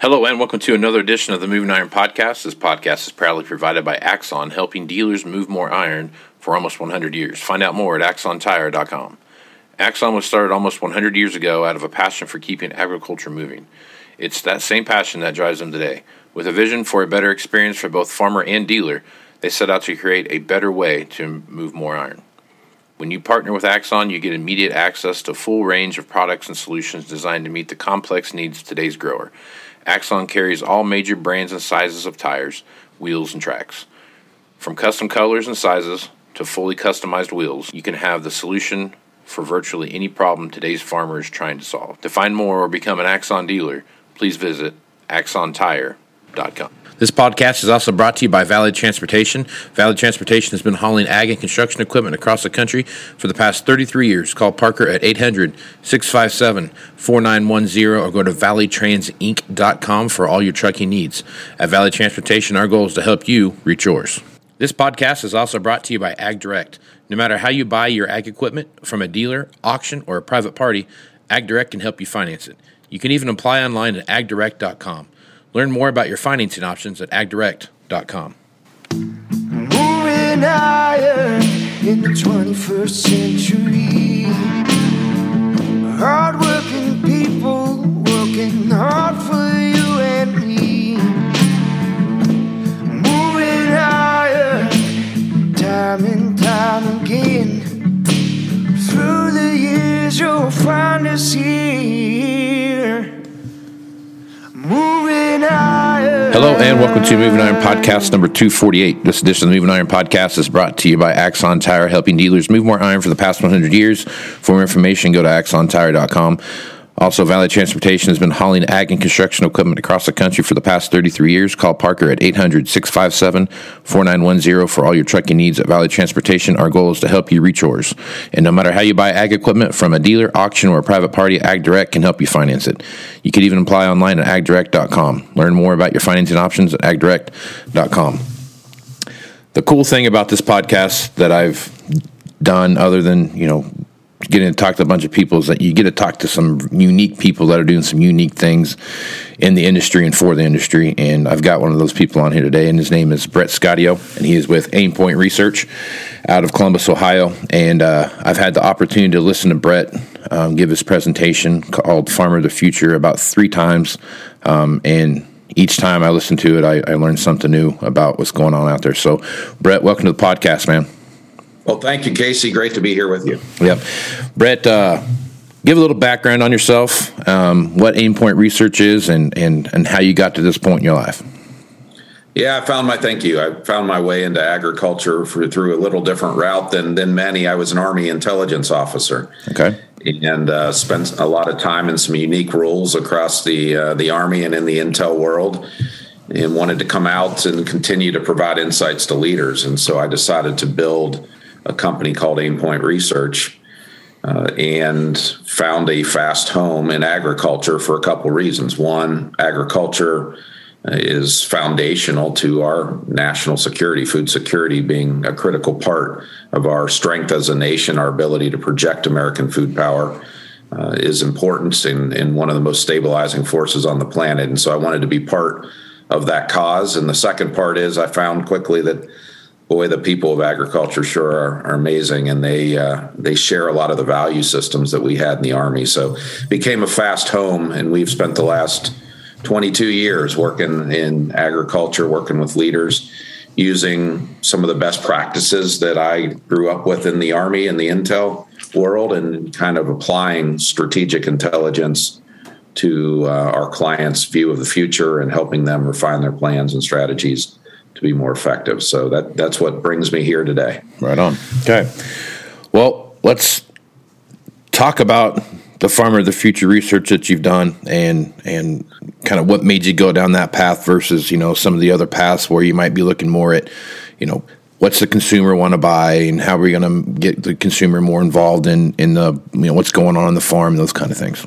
Hello, and welcome to another edition of the Moving Iron Podcast. This podcast is proudly provided by Axon, helping dealers move more iron for almost 100 years. Find out more at axontire.com. Axon was started almost 100 years ago out of a passion for keeping agriculture moving. It's that same passion that drives them today. With a vision for a better experience for both farmer and dealer, they set out to create a better way to move more iron. When you partner with Axon, you get immediate access to a full range of products and solutions designed to meet the complex needs of today's grower. Axon carries all major brands and sizes of tires, wheels, and tracks. From custom colors and sizes to fully customized wheels, you can have the solution for virtually any problem today's farmer is trying to solve. To find more or become an Axon dealer, please visit axontire.com. This podcast is also brought to you by Valley Transportation. Valley Transportation has been hauling ag and construction equipment across the country for the past 33 years. Call Parker at 800 657 4910 or go to valleytransinc.com for all your trucking needs. At Valley Transportation, our goal is to help you reach yours. This podcast is also brought to you by Ag Direct. No matter how you buy your ag equipment from a dealer, auction, or a private party, Ag Direct can help you finance it. You can even apply online at agdirect.com. Learn more about your financing options at agdirect.com. Moving higher in the 21st century. Hardworking people working hard for you and me. Moving higher, time and time again. Through the years, you'll find us here. Hello and welcome to Moving Iron Podcast number 248. This edition of the Moving Iron Podcast is brought to you by Axon Tire, helping dealers move more iron for the past 100 years. For more information, go to axontire.com. Also, Valley Transportation has been hauling ag and construction equipment across the country for the past 33 years. Call Parker at 800 657 4910 for all your trucking needs at Valley Transportation. Our goal is to help you reach yours. And no matter how you buy ag equipment from a dealer, auction, or a private party, Ag Direct can help you finance it. You can even apply online at agdirect.com. Learn more about your financing options at agdirect.com. The cool thing about this podcast that I've done, other than, you know, getting to talk to a bunch of people is that you get to talk to some unique people that are doing some unique things in the industry and for the industry. And I've got one of those people on here today, and his name is Brett Sciotto, and he is with Aimpoint Research out of Columbus, Ohio. And uh, I've had the opportunity to listen to Brett um, give his presentation called Farmer of the Future about three times. Um, and each time I listen to it, I, I learn something new about what's going on out there. So, Brett, welcome to the podcast, man. Well, thank you, Casey. Great to be here with you. Yep. Brett, uh, give a little background on yourself, um, what Aimpoint Research is, and, and, and how you got to this point in your life. Yeah, I found my thank you. I found my way into agriculture for, through a little different route than than many. I was an Army intelligence officer. Okay. And uh, spent a lot of time in some unique roles across the uh, the Army and in the intel world, and wanted to come out and continue to provide insights to leaders. And so I decided to build a company called Aimpoint Research uh, and found a fast home in agriculture for a couple reasons. One, agriculture uh, is foundational to our national security, food security being a critical part of our strength as a nation, our ability to project American food power. Uh, is important and, and one of the most stabilizing forces on the planet. And so I wanted to be part of that cause. And the second part is I found quickly that boy, the people of agriculture sure are, are amazing, and they uh, they share a lot of the value systems that we had in the army. So became a fast home, and we've spent the last 22 years working in agriculture, working with leaders, using some of the best practices that I grew up with in the army and the intel world, and kind of applying strategic intelligence to uh, our clients' view of the future and helping them refine their plans and strategies to be more effective. So that that's what brings me here today. Right on. Okay. Well, let's talk about the farmer of the future research that you've done and and kind of what made you go down that path versus you know some of the other paths where you might be looking more at you know what's the consumer want to buy and how are we going to get the consumer more involved in in the you know what's going on on the farm those kind of things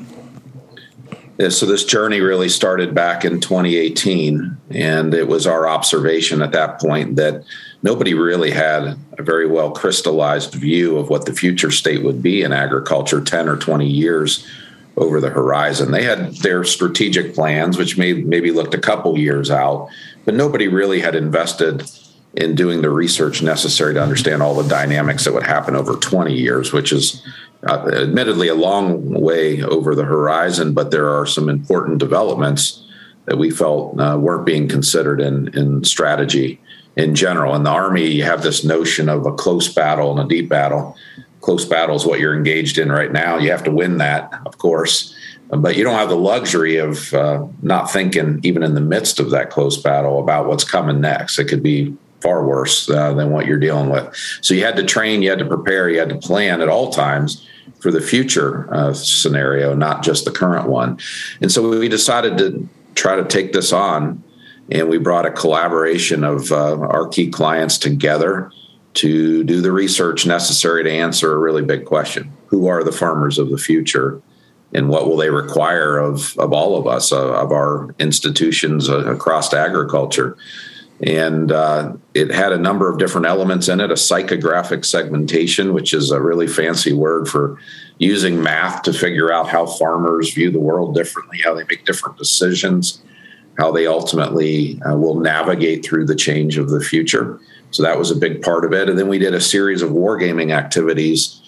so this journey really started back in 2018, and it was our observation at that point that nobody really had a very well crystallized view of what the future state would be in agriculture 10 or 20 years over the horizon. They had their strategic plans, which may maybe looked a couple years out, but nobody really had invested in doing the research necessary to understand all the dynamics that would happen over 20 years, which is uh, admittedly a long way over the horizon, but there are some important developments that we felt uh, weren't being considered in, in strategy in general. In the Army, you have this notion of a close battle and a deep battle. Close battle is what you're engaged in right now. You have to win that, of course, but you don't have the luxury of uh, not thinking, even in the midst of that close battle, about what's coming next. It could be far worse uh, than what you're dealing with. So you had to train, you had to prepare, you had to plan at all times for the future uh, scenario, not just the current one. And so we decided to try to take this on and we brought a collaboration of uh, our key clients together to do the research necessary to answer a really big question who are the farmers of the future and what will they require of, of all of us uh, of our institutions uh, across agriculture and uh, it had a number of different elements in it a psychographic segmentation which is a really fancy word for using math to figure out how farmers view the world differently how they make different decisions how they ultimately uh, will navigate through the change of the future. So that was a big part of it. And then we did a series of wargaming activities,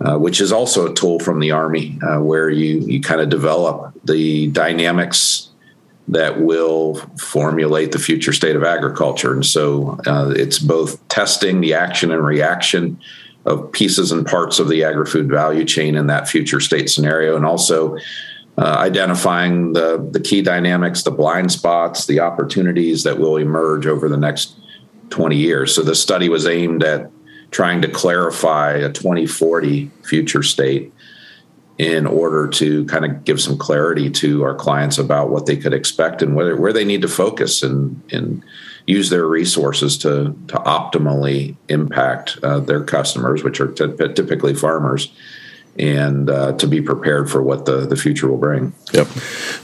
uh, which is also a tool from the Army, uh, where you, you kind of develop the dynamics that will formulate the future state of agriculture. And so uh, it's both testing the action and reaction of pieces and parts of the agri food value chain in that future state scenario, and also uh, identifying the, the key dynamics, the blind spots, the opportunities that will emerge over the next 20 years. So the study was aimed at trying to clarify a 2040 future state in order to kind of give some clarity to our clients about what they could expect and where, where they need to focus and, and use their resources to, to optimally impact uh, their customers, which are t- typically farmers, and uh, to be prepared for what the, the future will bring. Yep.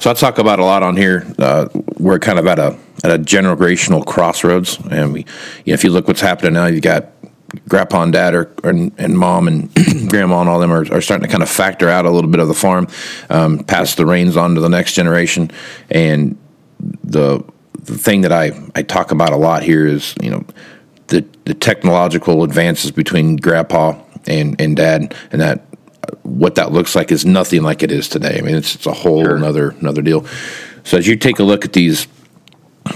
So I talk about a lot on here. Uh, we're kind of at a at a generational crossroads, and we, you know, if you look what's happening now, you've got grandpa and dad or, or and mom and grandma and all of them are, are, starting to kind of factor out a little bit of the farm, um, pass the reins on to the next generation, and the the thing that I, I talk about a lot here is you know the the technological advances between grandpa and, and dad and that what that looks like is nothing like it is today. I mean, it's, it's a whole sure. another another deal. So as you take a look at these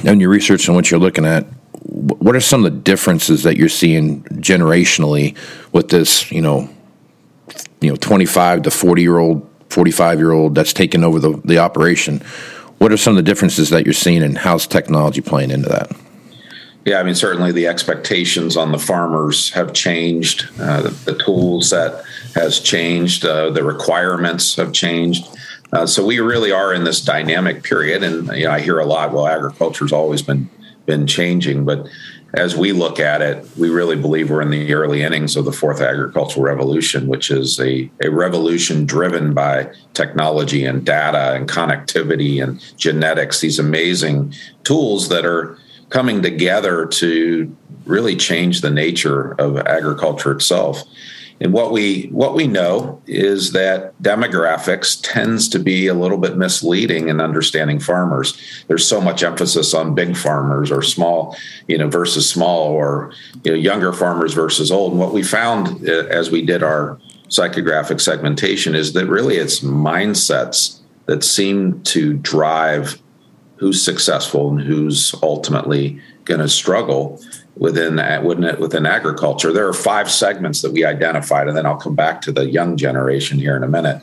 and your research and what you're looking at, what are some of the differences that you're seeing generationally with this, you know, you know, 25 to 40 year old, 45 year old that's taken over the, the operation? What are some of the differences that you're seeing and how's technology playing into that? Yeah, I mean, certainly the expectations on the farmers have changed. Uh, the, the, tools that has changed. Uh, the requirements have changed. Uh, so we really are in this dynamic period, and you know, I hear a lot. Well, agriculture's always been been changing, but as we look at it, we really believe we're in the early innings of the fourth agricultural revolution, which is a, a revolution driven by technology and data and connectivity and genetics, these amazing tools that are coming together to really change the nature of agriculture itself. And what we what we know is that demographics tends to be a little bit misleading in understanding farmers. There's so much emphasis on big farmers or small, you know, versus small, or you know, younger farmers versus old. And what we found uh, as we did our psychographic segmentation is that really it's mindsets that seem to drive who's successful and who's ultimately going to struggle within within within agriculture. There are five segments that we identified, and then I'll come back to the young generation here in a minute.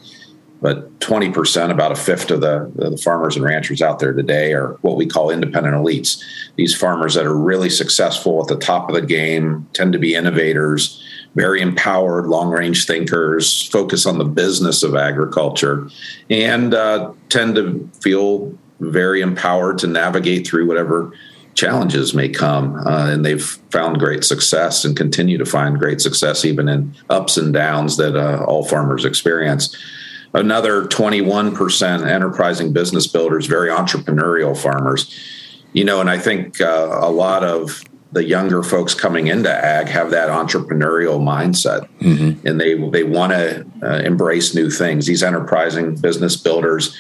But 20%, about a fifth of the, the farmers and ranchers out there today are what we call independent elites. These farmers that are really successful at the top of the game tend to be innovators, very empowered, long range thinkers, focus on the business of agriculture, and uh, tend to feel very empowered to navigate through whatever challenges may come. Uh, and they've found great success and continue to find great success even in ups and downs that uh, all farmers experience. Another 21% enterprising business builders, very entrepreneurial farmers. You know, and I think uh, a lot of the younger folks coming into ag have that entrepreneurial mindset mm-hmm. and they they want to uh, embrace new things these enterprising business builders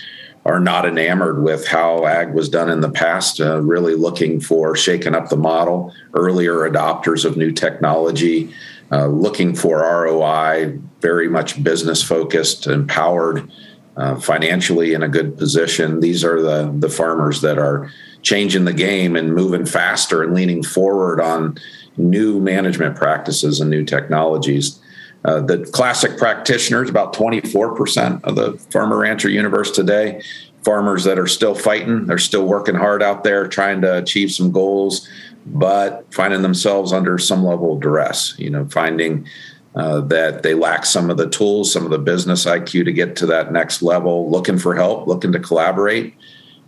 are not enamored with how ag was done in the past uh, really looking for shaking up the model earlier adopters of new technology uh, looking for roi very much business focused empowered uh, financially in a good position these are the the farmers that are changing the game and moving faster and leaning forward on new management practices and new technologies. Uh, the classic practitioners, about 24% of the farmer rancher universe today, farmers that are still fighting, they're still working hard out there trying to achieve some goals, but finding themselves under some level of duress, you know, finding uh, that they lack some of the tools, some of the business IQ to get to that next level, looking for help, looking to collaborate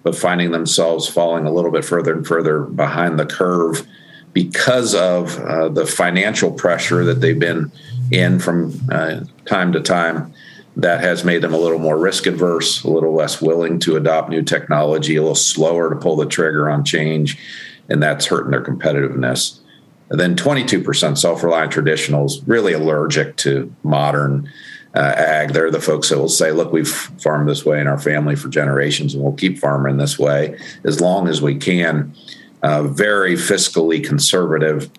but finding themselves falling a little bit further and further behind the curve because of uh, the financial pressure that they've been in from uh, time to time that has made them a little more risk adverse, a little less willing to adopt new technology, a little slower to pull the trigger on change, and that's hurting their competitiveness. And then 22% self reliant traditionals really allergic to modern uh, ag. They're the folks that will say, look, we've farmed this way in our family for generations and we'll keep farming this way as long as we can. Uh, very fiscally conservative,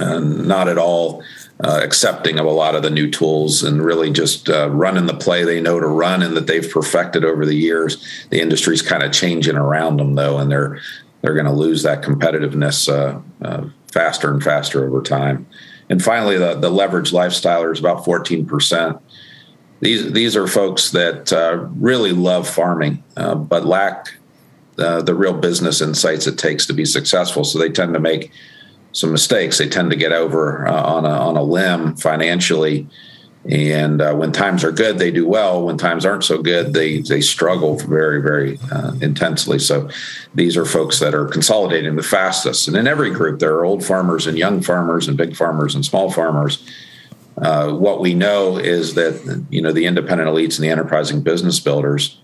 uh, not at all uh, accepting of a lot of the new tools and really just uh, running the play they know to run and that they've perfected over the years. The industry's kind of changing around them though, and they're they're going to lose that competitiveness uh, faster and faster over time. And finally, the, the leverage lifestyler is about 14%. These, these are folks that uh, really love farming, uh, but lack uh, the real business insights it takes to be successful. So they tend to make some mistakes. They tend to get over uh, on, a, on a limb financially and uh, when times are good, they do well. When times aren't so good, they they struggle very very uh, intensely. So these are folks that are consolidating the fastest. And in every group, there are old farmers and young farmers and big farmers and small farmers. Uh, what we know is that you know the independent elites and the enterprising business builders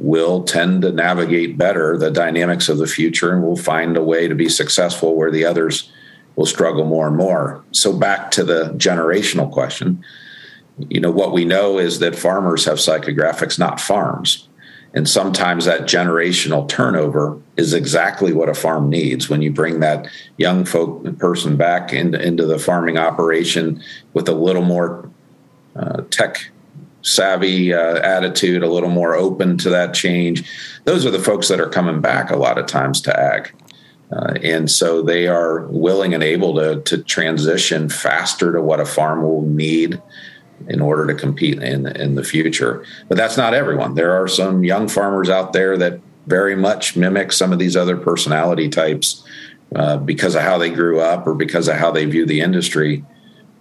will tend to navigate better the dynamics of the future and will find a way to be successful where the others will struggle more and more. So back to the generational question you know what we know is that farmers have psychographics not farms and sometimes that generational turnover is exactly what a farm needs when you bring that young folk person back into, into the farming operation with a little more uh, tech savvy uh, attitude a little more open to that change those are the folks that are coming back a lot of times to ag uh, and so they are willing and able to, to transition faster to what a farm will need in order to compete in in the future. But that's not everyone. There are some young farmers out there that very much mimic some of these other personality types uh, because of how they grew up or because of how they view the industry.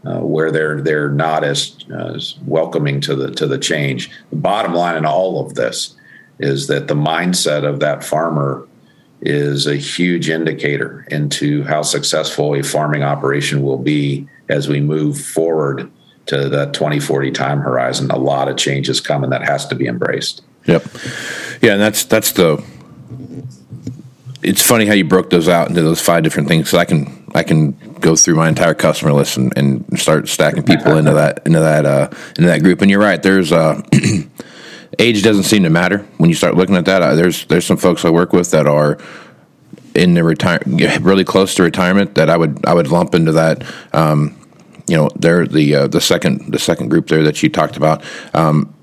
Uh, where they're they're not as, as welcoming to the to the change. The bottom line in all of this is that the mindset of that farmer is a huge indicator into how successful a farming operation will be as we move forward to the 2040 time horizon, a lot of changes coming that has to be embraced. Yep. Yeah, and that's that's the. It's funny how you broke those out into those five different things. So I can I can go through my entire customer list and, and start stacking people into that into that uh, into that group. And you're right. There's uh, age doesn't seem to matter when you start looking at that. Uh, there's there's some folks I work with that are in the retire really close to retirement that I would I would lump into that. Um, you know, they're the uh, the second the second group there that you talked about. Um,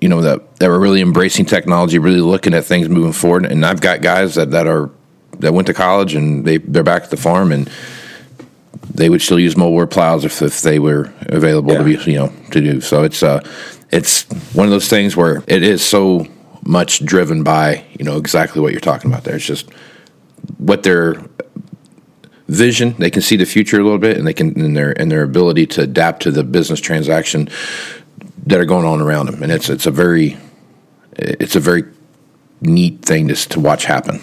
you know that that were really embracing technology, really looking at things moving forward. And I've got guys that, that are that went to college and they they're back at the farm and they would still use moldboard plows if, if they were available yeah. to be you know to do. So it's uh it's one of those things where it is so much driven by you know exactly what you're talking about there. It's just what they're vision. They can see the future a little bit, and they can in their in their ability to adapt to the business transaction that are going on around them. And it's it's a very it's a very neat thing to to watch happen.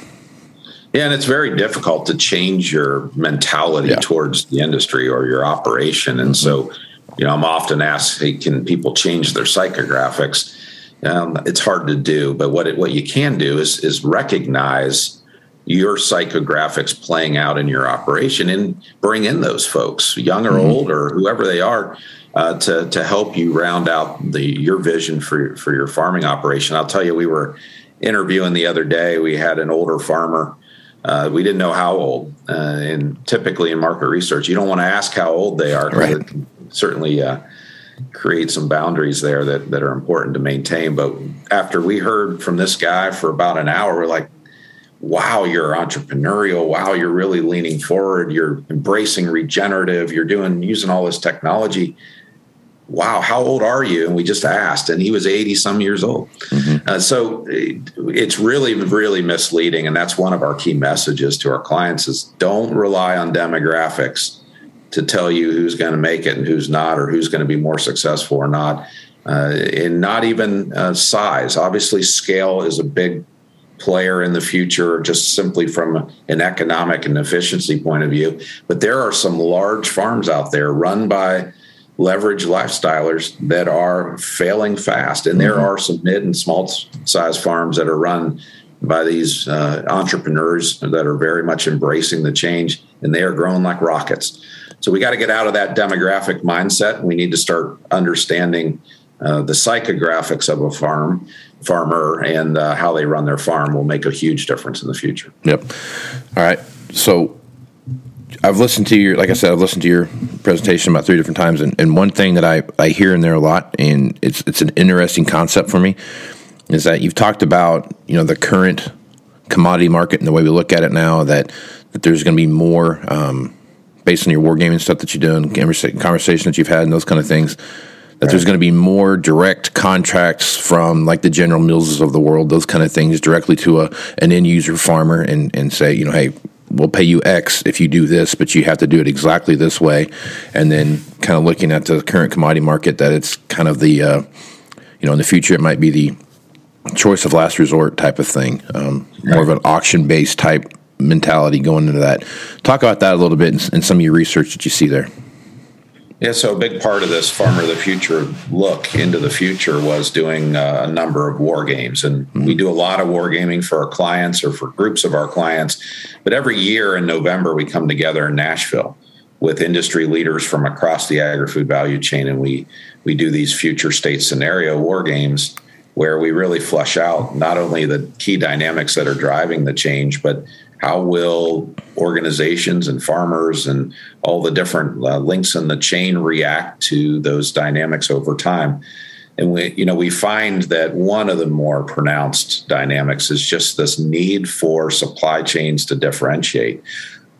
Yeah, and it's very difficult to change your mentality yeah. towards the industry or your operation. And mm-hmm. so, you know, I'm often asked, "Hey, can people change their psychographics?" Um, it's hard to do, but what it, what you can do is is recognize your psychographics playing out in your operation and bring in those folks, young or mm-hmm. old or whoever they are, uh, to to help you round out the your vision for for your farming operation. I'll tell you, we were interviewing the other day. We had an older farmer. Uh, we didn't know how old, uh, and typically in market research, you don't want to ask how old they are. Right. It certainly uh, create some boundaries there that that are important to maintain. But after we heard from this guy for about an hour, we're like, wow, you're entrepreneurial. Wow, you're really leaning forward. You're embracing regenerative. You're doing using all this technology wow, how old are you? And we just asked, and he was 80 some years old. Mm-hmm. Uh, so it's really, really misleading. And that's one of our key messages to our clients is don't rely on demographics to tell you who's going to make it and who's not, or who's going to be more successful or not. Uh, and not even uh, size. Obviously, scale is a big player in the future, just simply from an economic and efficiency point of view. But there are some large farms out there run by leverage lifestylers that are failing fast. And there mm-hmm. are some mid and small size farms that are run by these uh, entrepreneurs that are very much embracing the change and they are growing like rockets. So we got to get out of that demographic mindset. We need to start understanding uh, the psychographics of a farm farmer and uh, how they run their farm will make a huge difference in the future. Yep. All right. So I've listened to your, like I said, I've listened to your presentation about three different times, and, and one thing that I, I hear in there a lot, and it's it's an interesting concept for me, is that you've talked about you know the current commodity market and the way we look at it now that that there's going to be more um, based on your wargaming stuff that you do and conversation that you've had and those kind of things that right. there's going to be more direct contracts from like the General Mills of the world, those kind of things, directly to a an end user farmer, and and say, you know, hey, we'll pay you X if you do this, but you have to do it exactly this way. And then kind of looking at the current commodity market, that it's kind of the, uh, you know, in the future, it might be the choice of last resort type of thing, um, more of an auction based type mentality going into that. Talk about that a little bit and some of your research that you see there. Yeah, so a big part of this Farmer of the Future look into the future was doing uh, a number of war games. And mm-hmm. we do a lot of war gaming for our clients or for groups of our clients. But every year in November, we come together in Nashville with industry leaders from across the agri food value chain. And we, we do these future state scenario war games where we really flesh out not only the key dynamics that are driving the change, but how will organizations and farmers and all the different uh, links in the chain react to those dynamics over time? And we you know we find that one of the more pronounced dynamics is just this need for supply chains to differentiate.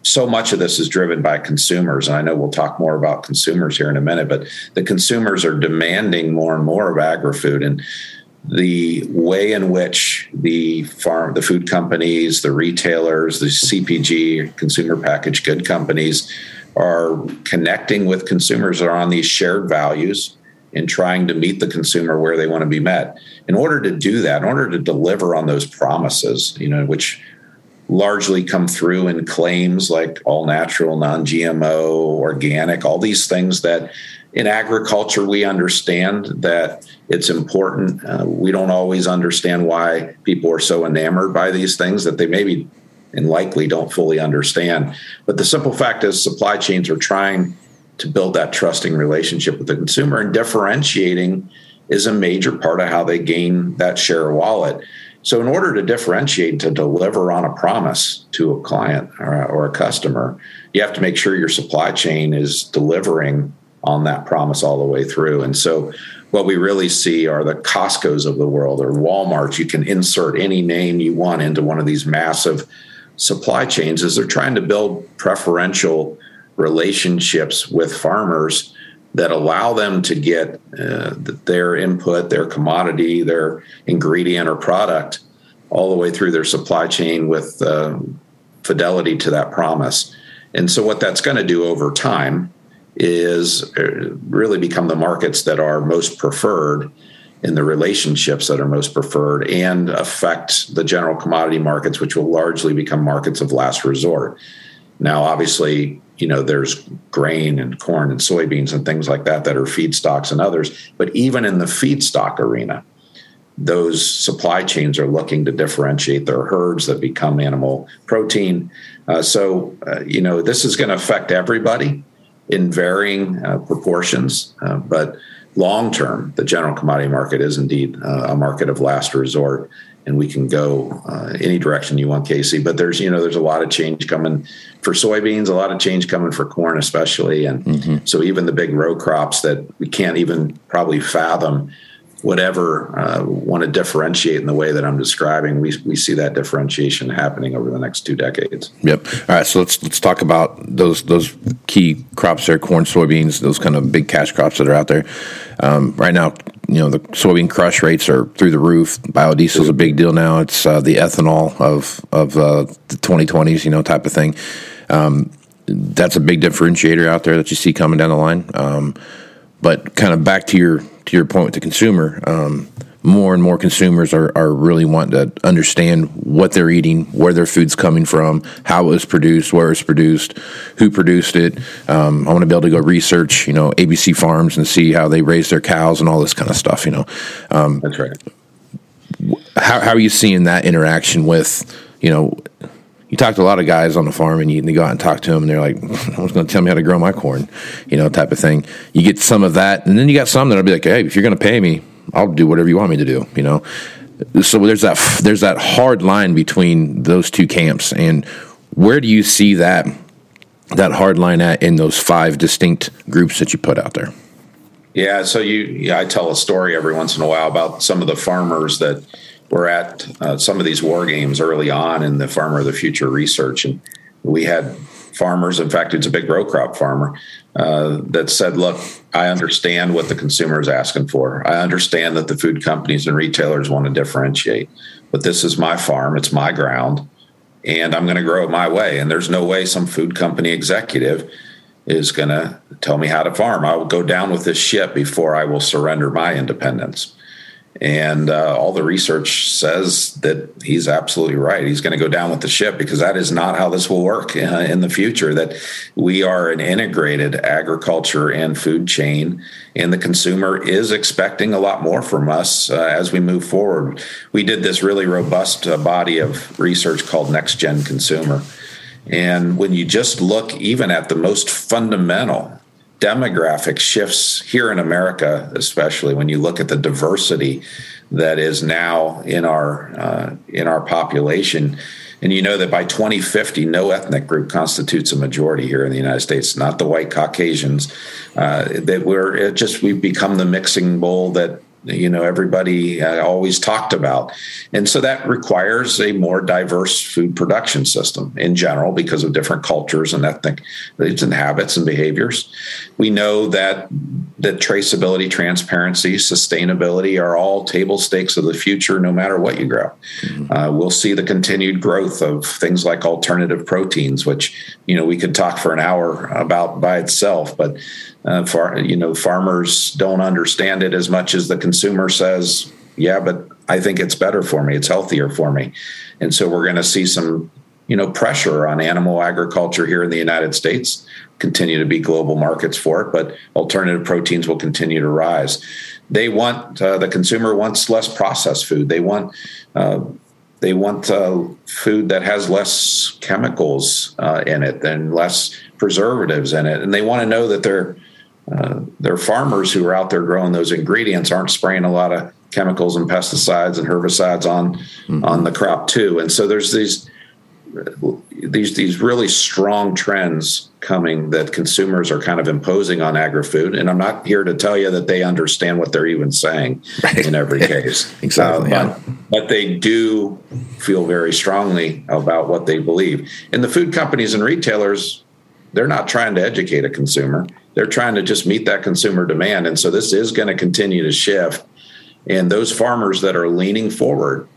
So much of this is driven by consumers and i know we'll talk more about consumers here in a minute but the consumers are demanding more and more of agri-food and the way in which the farm, the food companies, the retailers, the CPG, consumer packaged good companies are connecting with consumers are on these shared values and trying to meet the consumer where they want to be met. In order to do that, in order to deliver on those promises, you know, which largely come through in claims like all natural, non GMO, organic, all these things that in agriculture we understand that it's important. Uh, we don't always understand why people are so enamored by these things that they maybe and likely don't fully understand. But the simple fact is, supply chains are trying to build that trusting relationship with the consumer, and differentiating is a major part of how they gain that share of wallet. So, in order to differentiate to deliver on a promise to a client or, or a customer, you have to make sure your supply chain is delivering on that promise all the way through. And so, what we really see are the Costco's of the world or Walmart. You can insert any name you want into one of these massive supply chains as they're trying to build preferential relationships with farmers that allow them to get uh, their input, their commodity, their ingredient or product all the way through their supply chain with uh, fidelity to that promise. And so, what that's going to do over time is uh, really become the markets that are most preferred in the relationships that are most preferred and affect the general commodity markets, which will largely become markets of last resort. Now, obviously, you know, there's grain and corn and soybeans and things like that that are feedstocks and others. But even in the feedstock arena, those supply chains are looking to differentiate their herds that become animal protein. Uh, so, uh, you know, this is going to affect everybody in varying uh, proportions, uh, but long term, the general commodity market is indeed uh, a market of last resort, and we can go uh, any direction you want, Casey. But there's you know there's a lot of change coming for soybeans, a lot of change coming for corn, especially, and mm-hmm. so even the big row crops that we can't even probably fathom whatever uh, want to differentiate in the way that I'm describing, we, we see that differentiation happening over the next two decades. Yep. All right. So let's let's talk about those those key crops there: corn, soybeans, those kind of big cash crops that are out there. Um, right now, you know the soybean crush rates are through the roof. Biodiesel is a big deal now. It's uh, the ethanol of of uh, the 2020s, you know, type of thing. Um, that's a big differentiator out there that you see coming down the line. Um, but kind of back to your to your point with the consumer, um, more and more consumers are, are really wanting to understand what they're eating, where their food's coming from, how it was produced, where it's produced, who produced it. Um, I want to be able to go research, you know, ABC Farms and see how they raise their cows and all this kind of stuff. You know, um, that's right. How, how are you seeing that interaction with, you know, you talk to a lot of guys on the farm and you, and you go out and talk to them and they're like, "Who's going to tell me how to grow my corn?" You know, type of thing. You get some of that, and then you got some that'll be like, "Hey, if you're going to pay me, I'll do whatever you want me to do." You know, so there's that there's that hard line between those two camps, and where do you see that that hard line at in those five distinct groups that you put out there? Yeah, so you, yeah, I tell a story every once in a while about some of the farmers that were at uh, some of these war games early on in the Farmer of the Future research, and we had farmers. In fact, it's a big row crop farmer uh, that said, "Look, I understand what the consumer is asking for. I understand that the food companies and retailers want to differentiate, but this is my farm. It's my ground." And I'm going to grow it my way. And there's no way some food company executive is going to tell me how to farm. I will go down with this ship before I will surrender my independence. And uh, all the research says that he's absolutely right. He's going to go down with the ship because that is not how this will work uh, in the future. That we are an integrated agriculture and food chain, and the consumer is expecting a lot more from us uh, as we move forward. We did this really robust uh, body of research called Next Gen Consumer. And when you just look even at the most fundamental demographic shifts here in America, especially when you look at the diversity that is now in our uh, in our population. And you know that by 2050, no ethnic group constitutes a majority here in the United States. Not the white Caucasians. Uh, that we're just we've become the mixing bowl that you know everybody uh, always talked about. And so that requires a more diverse food production system in general because of different cultures and ethnic and habits and behaviors. We know that that traceability transparency sustainability are all table stakes of the future no matter what you grow. Mm-hmm. uh, we'll see the continued growth of things like alternative proteins which you know we could talk for an hour about by itself but uh, far, you know, farmers don't understand it as much as the consumer says, yeah, but I think it's better for me. It's healthier for me. And so we're going to see some, you know, pressure on animal agriculture here in the United States, continue to be global markets for it, but alternative proteins will continue to rise. They want, uh, the consumer wants less processed food. They want, uh, they want uh, food that has less chemicals uh, in it and less preservatives in it, and they want to know that they're uh, their farmers who are out there growing those ingredients aren't spraying a lot of chemicals and pesticides and herbicides on mm-hmm. on the crop too. And so there's these these these really strong trends coming that consumers are kind of imposing on agri-food. And I'm not here to tell you that they understand what they're even saying right. in every case. exactly. Uh, but, yeah. but they do feel very strongly about what they believe. And the food companies and retailers, they're not trying to educate a consumer they're trying to just meet that consumer demand. And so this is going to continue to shift. And those farmers that are leaning forward,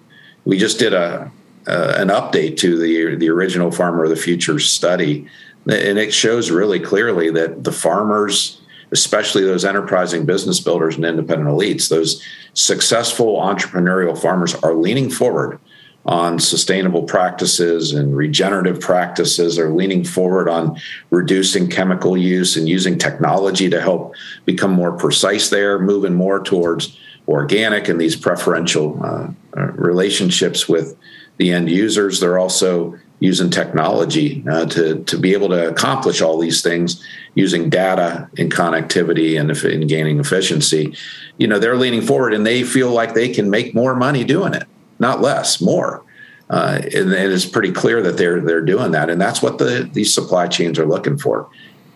we just did a uh, an update to the the original Farmer of the Future study, and it shows really clearly that the farmers, especially those enterprising business builders and independent elites, those successful entrepreneurial farmers, are leaning forward on sustainable practices and regenerative practices are leaning forward on reducing chemical use and using technology to help become more precise there moving more towards organic and these preferential uh, relationships with the end users. They're also using technology uh, to to be able to accomplish all these things using data and connectivity and, and gaining efficiency. You know, they're leaning forward and they feel like they can make more money doing it, not less, more. Uh, and it is pretty clear that they're they're doing that, and that's what the these supply chains are looking for.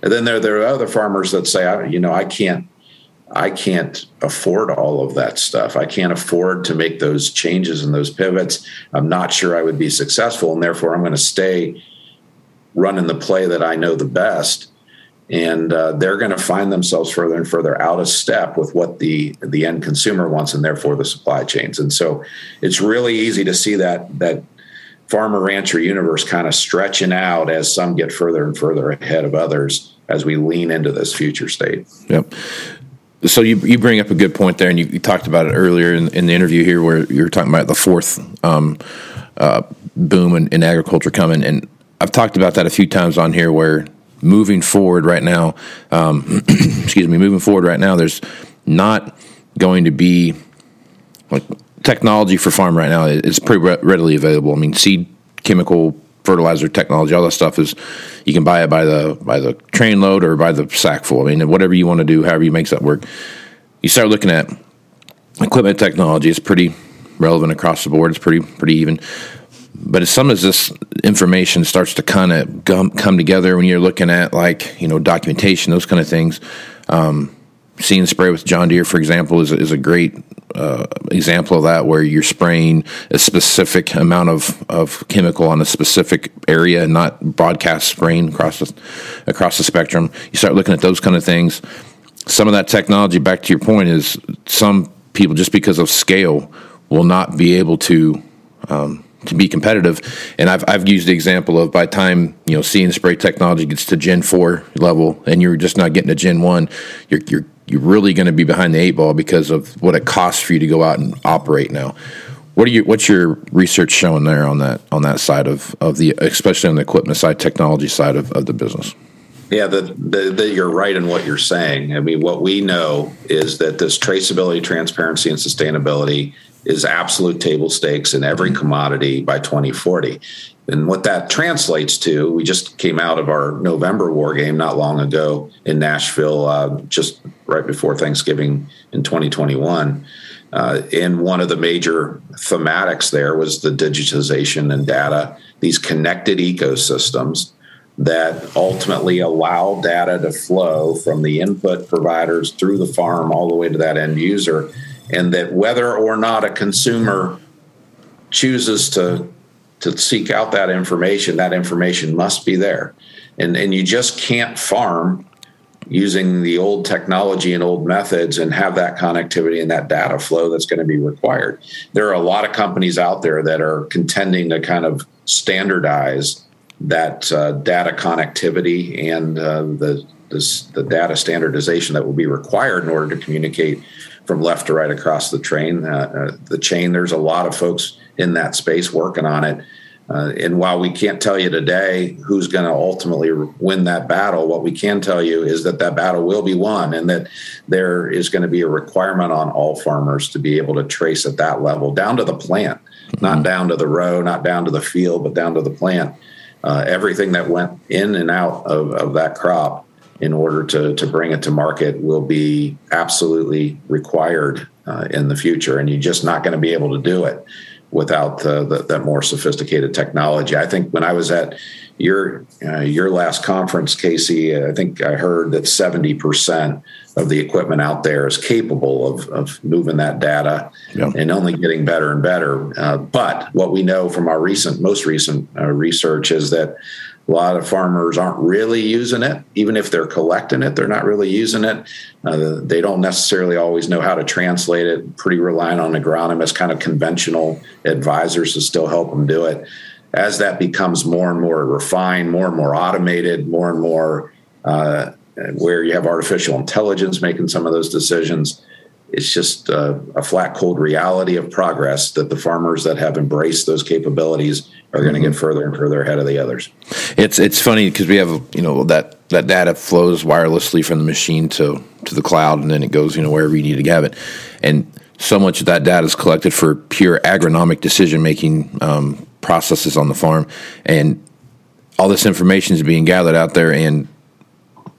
And then there there are other farmers that say, you know, I can't I can't afford all of that stuff. I can't afford to make those changes and those pivots. I'm not sure I would be successful, and therefore I'm going to stay running the play that I know the best. And uh, they're going to find themselves further and further out of step with what the the end consumer wants, and therefore the supply chains. And so, it's really easy to see that that farmer rancher universe kind of stretching out as some get further and further ahead of others as we lean into this future state. Yep so you you bring up a good point there, and you, you talked about it earlier in, in, the interview here, where you were talking about the fourth um, uh, boom in, in, agriculture coming, and I've talked about that a few times on here, where moving forward right now, um, excuse me, moving forward right now, there's not going to be like technology for farm right now. It's pretty readily available. I mean, seed chemical fertilizer technology, all that stuff is you can buy it by the by the train load or by the sack full. I mean, whatever you want to do, however you make that work. You start looking at equipment technology; it's pretty relevant across the board. It's pretty pretty even. But as some of this information starts to kind of come together when you're looking at like you know documentation, those kind of things. Um, See and Spray with John Deere, for example, is, is a great uh, example of that, where you're spraying a specific amount of, of chemical on a specific area, and not broadcast spraying across the, across the spectrum. You start looking at those kind of things. Some of that technology, back to your point, is some people just because of scale will not be able to um, to be competitive. And I've I've used the example of by time you know See and Spray technology gets to Gen four level, and you're just not getting to Gen one, you're you're you're really going to be behind the eight ball because of what it costs for you to go out and operate now. What are you? What's your research showing there on that on that side of, of the especially on the equipment side, technology side of, of the business? Yeah, the, the, the, you're right in what you're saying. I mean, what we know is that this traceability, transparency, and sustainability is absolute table stakes in every commodity by 2040. And what that translates to, we just came out of our November war game not long ago in Nashville, uh, just right before Thanksgiving in 2021. Uh, and one of the major thematics there was the digitization and data, these connected ecosystems that ultimately allow data to flow from the input providers through the farm all the way to that end user. And that whether or not a consumer chooses to to seek out that information, that information must be there. And, and you just can't farm using the old technology and old methods and have that connectivity and that data flow that's going to be required. There are a lot of companies out there that are contending to kind of standardize that uh, data connectivity and uh, the this, the data standardization that will be required in order to communicate from left to right across the train, uh, uh the chain. There's a lot of folks in that space working on it. Uh, and while we can't tell you today who's going to ultimately win that battle, what we can tell you is that that battle will be won and that there is going to be a requirement on all farmers to be able to trace at that level down to the plant, mm-hmm. not down to the row, not down to the field, but down to the plant. Uh, everything that went in and out of, of that crop in order to, to bring it to market will be absolutely required uh, in the future. And you're just not going to be able to do it without the, the, that more sophisticated technology. I think when I was at your uh, your last conference, Casey, I think I heard that seventy percent of the equipment out there is capable of, of moving that data yeah. and only getting better and better. Uh, but what we know from our recent, most recent uh, research is that a lot of farmers aren't really using it. Even if they're collecting it, they're not really using it. Uh, they don't necessarily always know how to translate it. Pretty reliant on agronomists, kind of conventional advisors to still help them do it. As that becomes more and more refined, more and more automated, more and more uh, where you have artificial intelligence making some of those decisions, it's just a, a, flat, cold reality of progress that the farmers that have embraced those capabilities are going to get further and further ahead of the others. It's it's funny because we have you know that that data flows wirelessly from the machine to to the cloud, and then it goes you know wherever you need to have it, and so much of that data is collected for pure agronomic decision making um, processes on the farm, and all this information is being gathered out there, and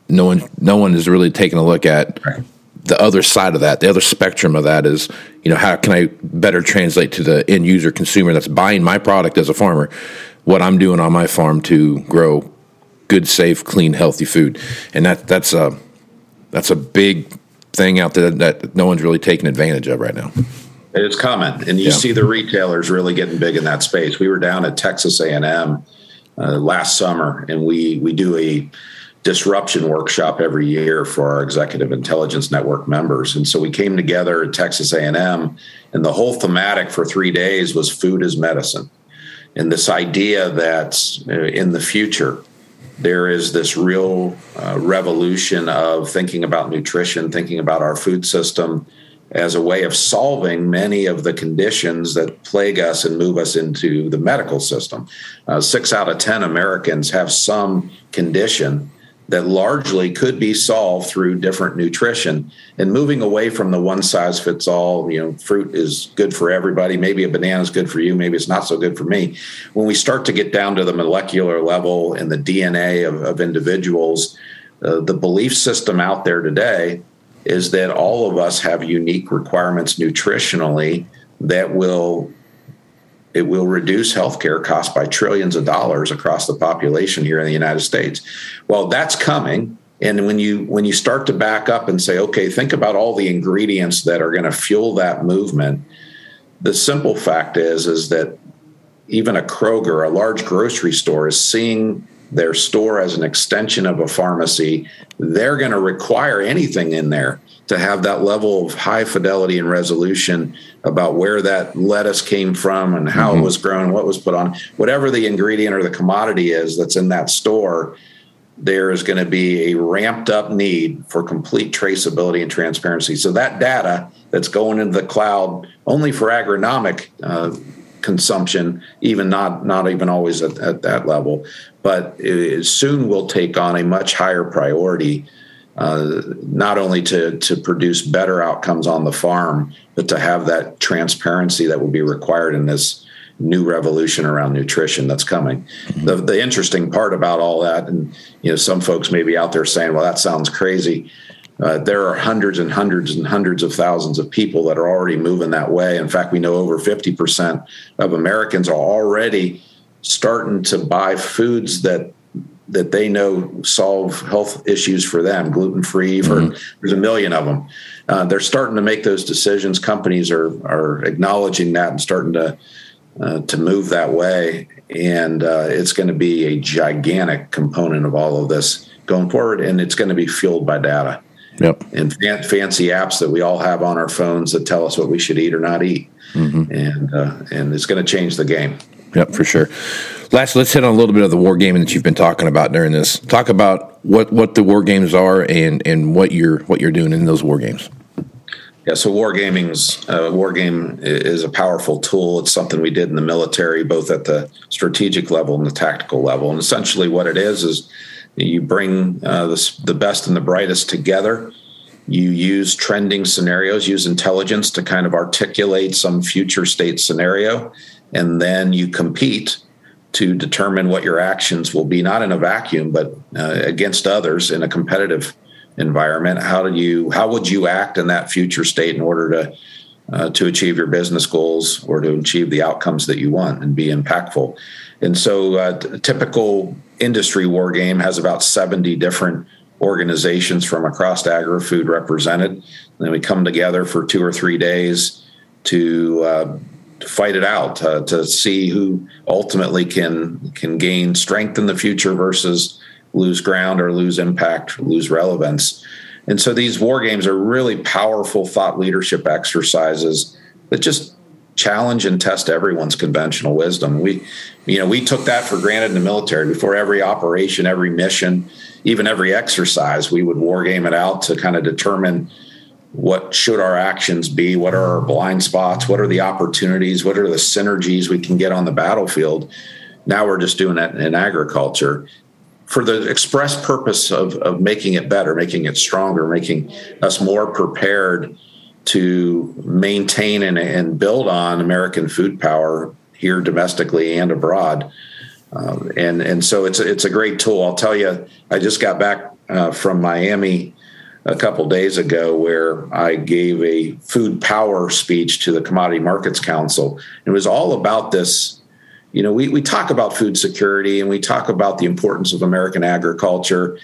no one no one is really taking a look at right. The other side of that. The other spectrum of that is, you know, how can I better translate to the end user consumer that's buying my product as a farmer, what I'm doing on my farm to grow good, safe, clean, healthy food, and that that's a that's a big thing out there that no one's really taking advantage of right now. It's coming, and you yeah. see the retailers really getting big in that space. We were down at Texas A&M uh, last summer, and we we do a disruption workshop every year for our executive intelligence network members and so we came together at texas a&m and the whole thematic for three days was food is medicine and this idea that uh, in the future there is this real uh, revolution of thinking about nutrition, thinking about our food system as a way of solving many of the conditions that plague us and move us into the medical system. Uh, six out of 10 Americans have some condition that largely could be solved through different nutrition. And moving away from the one size fits all you know fruit is good for everybody. Maybe a banana is good for you maybe it's not so good for me. When we start to get down to the molecular level and the dna of, of individuals uh, the belief system out there today is that all of us have unique requirements nutritionally that will it will reduce healthcare costs by trillions of dollars across the population here in the United States. Well, that's coming. And when you when you start to back up and say, okay, think about all the ingredients that are going to fuel that movement, the simple fact is is that even a Kroger, a large grocery store, is seeing their store as an extension of a pharmacy. They're going to require anything in there to have that level of high fidelity and resolution about where that lettuce came from and how mm-hmm. it was grown, what was put on, whatever the ingredient or the commodity is that's in that store, there is going to be a ramped up need for complete traceability and transparency. So that data that's going into the cloud only for agronomic uh, consumption, even not not even always at, at that level, but it soon will take on a much higher priority uh, not only to to produce better outcomes on the farm, but to have that transparency that will be required in this new revolution around nutrition that's coming. Mm-hmm. The the interesting part about all that, and you know, some folks may be out there saying, "Well, that sounds crazy." Uh, there are hundreds and hundreds and hundreds of thousands of people that are already moving that way. In fact, we know over 50% of Americans are already starting to buy foods that that they know solve health issues for them, gluten free. For mm-hmm. there's a million of them. Uh, they're starting to make those decisions. Companies are are acknowledging that and starting to uh, to move that way, and uh, it's going to be a gigantic component of all of this going forward, and it's going to be fueled by data. Yep. And fan- fancy apps that we all have on our phones that tell us what we should eat or not eat, mm-hmm. and uh, and it's going to change the game. Yep, for sure. Last, let's hit on a little bit of the war gaming that you've been talking about during this. Talk about what, what the war games are and, and what you're what you're doing in those war games. Yeah, so war gaming's uh, war game is a powerful tool. It's something we did in the military, both at the strategic level and the tactical level. And essentially, what it is is you bring uh, the, the best and the brightest together. You use trending scenarios, use intelligence to kind of articulate some future state scenario, and then you compete to determine what your actions will be, not in a vacuum, but uh, against others in a competitive environment. How do you how would you act in that future state in order to uh, to achieve your business goals or to achieve the outcomes that you want and be impactful? And so, uh, a typical industry war game has about seventy different organizations from across agri food represented. And then we come together for two or three days to uh, to fight it out uh, to see who ultimately can can gain strength in the future versus lose ground or lose impact, lose relevance. And so these war games are really powerful thought leadership exercises that just challenge and test everyone's conventional wisdom. We, you know, we took that for granted in the military. Before every operation, every mission, even every exercise, we would war game it out to kind of determine what should our actions be what are our blind spots what are the opportunities what are the synergies we can get on the battlefield now we're just doing it in agriculture for the express purpose of, of making it better making it stronger making us more prepared to maintain and, and build on American food power here domestically and abroad. Uh, and and so it's a, it's a great tool. I'll tell you, I just got back uh, from Miami a couple days ago where I gave a food power speech to the Commodity Markets Council. It was all about this. You know, we, we talk about food security and we talk about the importance of American agriculture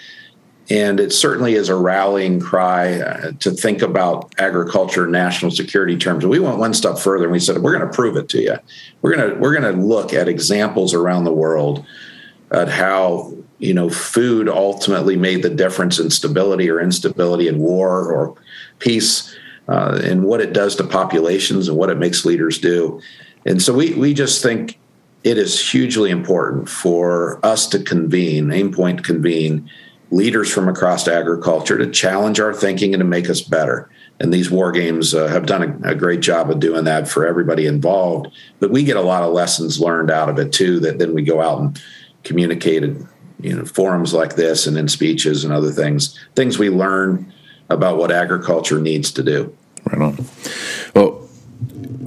and it certainly is a rallying cry uh, to think about agriculture and national security terms. We went one step further and we said, we're going to prove it to you. We're going to, we're going to look at examples around the world at how, you know, food ultimately made the difference in stability or instability in war or peace uh, and what it does to populations and what it makes leaders do. And so we, we just think it is hugely important for us to convene, Aimpoint convene, leaders from across agriculture to challenge our thinking and to make us better. And these war games uh, have done a, a, great job of doing that for everybody involved. But we get a lot of lessons learned out of it too. That then we go out and communicate in you know forums like this and in speeches and other things. Things we learn about what agriculture needs to do. Right on. Well,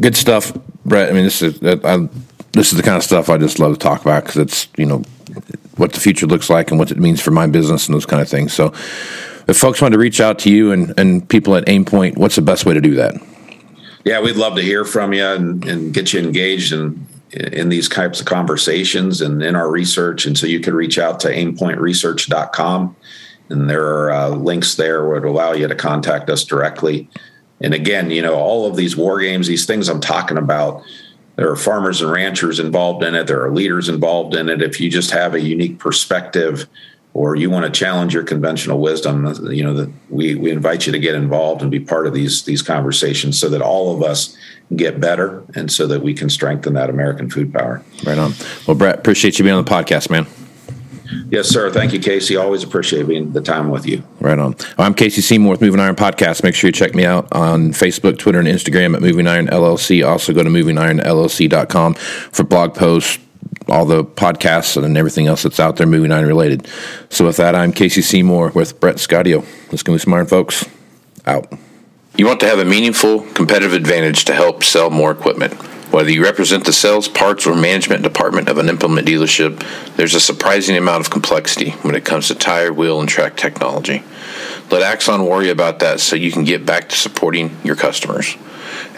good stuff, Brett. I mean, this is I, this is the kind of stuff I just love to talk about because it's you know what the future looks like and what it means for my business and those kind of things. So, if folks want to reach out to you and, and people at Aimpoint, what's the best way to do that? Yeah, we'd love to hear from you and, and get you engaged in in these types of conversations and in our research. And so you can reach out to aimpointresearch.com and there are uh, links there would allow you to contact us directly. And again, you know, all of these war games, these things I'm talking about, there are farmers and ranchers involved in it. There are leaders involved in it. If you just have a unique perspective or you want to challenge your conventional wisdom, you know, that we, we invite you to get involved and be part of these, these conversations so that all of us get better and so that we can strengthen that American food power. Right on. Well, Brett, appreciate you being on the podcast, man. Yes, sir. Thank you, Casey. Always appreciate being the time with you. Right on. I'm Casey Seymour with Moving Iron Podcast. Make sure you check me out on Facebook, Twitter, and Instagram at Moving Iron LLC. Also go to movingironllc.com for blog posts, all the podcasts, and everything else that's out there Moving Iron related. So with that, I'm Casey Seymour with Brett Sciotto. Let's go some iron, folks. Out. You want to have a meaningful competitive advantage to help sell more equipment. Whether you represent the sales, parts, or management department of an implement dealership, there's a surprising amount of complexity when it comes to tire, wheel, and track technology. Let Axon worry about that so you can get back to supporting your customers.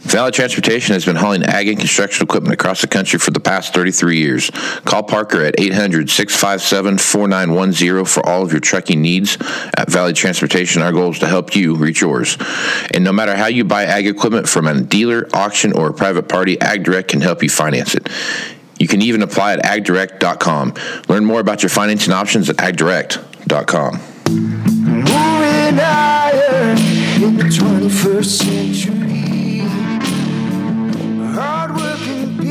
Valley Transportation has been hauling ag and construction equipment across the country for the past 33 years. Call Parker at 800 657 4910 for all of your trucking needs. At Valley Transportation, our goal is to help you reach yours. And no matter how you buy ag equipment from a dealer, auction, or a private party, AgDirect can help you finance it. You can even apply at agdirect.com. Learn more about your financing options at agdirect.com. Moving iron in the 21st century.